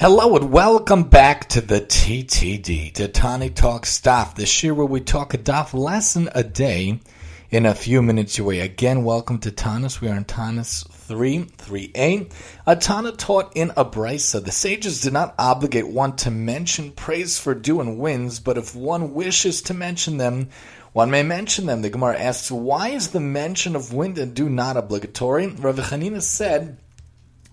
Hello and welcome back to the TTD, the Tani Talk Staff, the year where we talk a daf lesson a day in a few minutes away. Again, welcome to Tanis. We are in Tanis 3, 3a. A Tana taught in a braisa. The sages did not obligate one to mention praise for dew and winds, but if one wishes to mention them, one may mention them. The Gemara asks, why is the mention of wind and dew not obligatory? Rav Chanina said,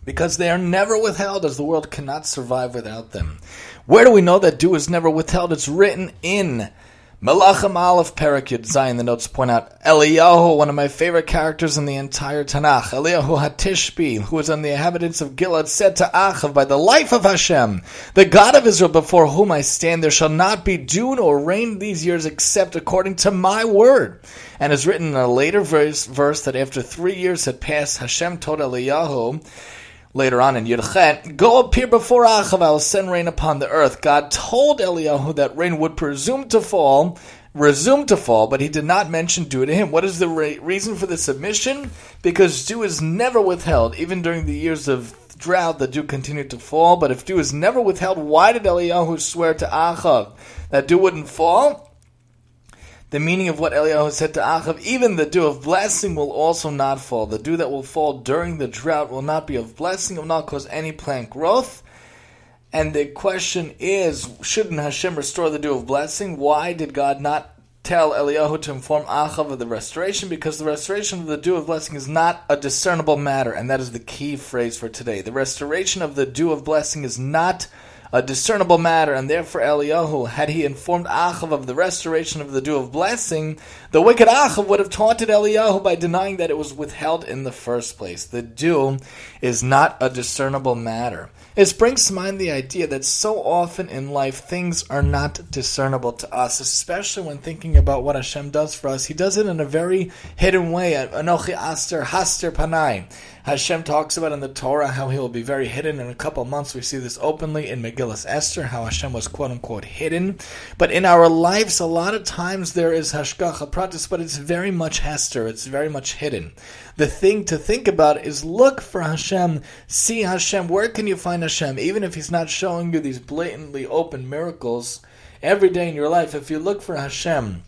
because they are never withheld, as the world cannot survive without them. Where do we know that dew is never withheld? It's written in Melachim Aleph Perek Yud Zayin. The notes point out Eliyahu, one of my favorite characters in the entire Tanakh. Eliyahu Hatishbi, who was on the inhabitants of Gilad, said to Achav, by the life of Hashem, the God of Israel before whom I stand, there shall not be dew nor rain these years except according to my word. And is written in a later verse, verse that after three years had passed, Hashem told Eliyahu, later on in Yudchet, go appear before Achav, I will send rain upon the earth. God told Eliyahu that rain would presume to fall, resume to fall, but he did not mention dew to him. What is the re- reason for the submission? Because dew is never withheld, even during the years of drought, the dew continued to fall. But if dew is never withheld, why did Eliyahu swear to Achav that dew wouldn't fall? The meaning of what Eliyahu said to Achav, even the dew of blessing will also not fall. The dew that will fall during the drought will not be of blessing, it will not cause any plant growth. And the question is, shouldn't Hashem restore the dew of blessing? Why did God not tell Eliyahu to inform Achav of the restoration? Because the restoration of the dew of blessing is not a discernible matter, and that is the key phrase for today. The restoration of the dew of blessing is not a discernible matter, and therefore Eliyahu, had he informed Achav of the restoration of the dew of blessing, the wicked Achav would have taunted Eliyahu by denying that it was withheld in the first place. The dew is not a discernible matter. It brings to mind the idea that so often in life things are not discernible to us, especially when thinking about what Hashem does for us. He does it in a very hidden way. Anochi Aster Haster Panai. Hashem talks about in the Torah how he will be very hidden. In a couple months, we see this openly in Megillus Esther, how Hashem was quote unquote hidden. But in our lives, a lot of times there is Hashgacha Pratis, but it's very much Hester. It's very much hidden. The thing to think about is look for Hashem, see Hashem. Where can you find Hashem? Even if He's not showing you these blatantly open miracles every day in your life, if you look for Hashem,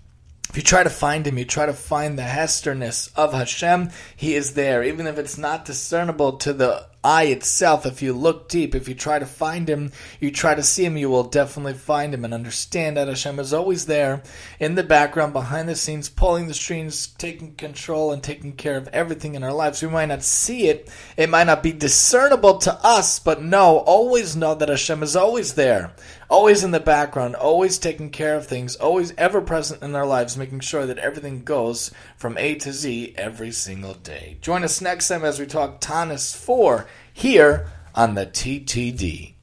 if you try to find him, you try to find the hesterness of Hashem, he is there. Even if it's not discernible to the eye itself, if you look deep, if you try to find him, you try to see him, you will definitely find him and understand that Hashem is always there in the background, behind the scenes, pulling the strings, taking control and taking care of everything in our lives. We might not see it, it might not be discernible to us, but no, always know that Hashem is always there, always in the background, always taking care of things, always ever present in our lives, making sure that everything goes from A to Z every single day. Join us next time as we talk Tanis 4 here on the TTD.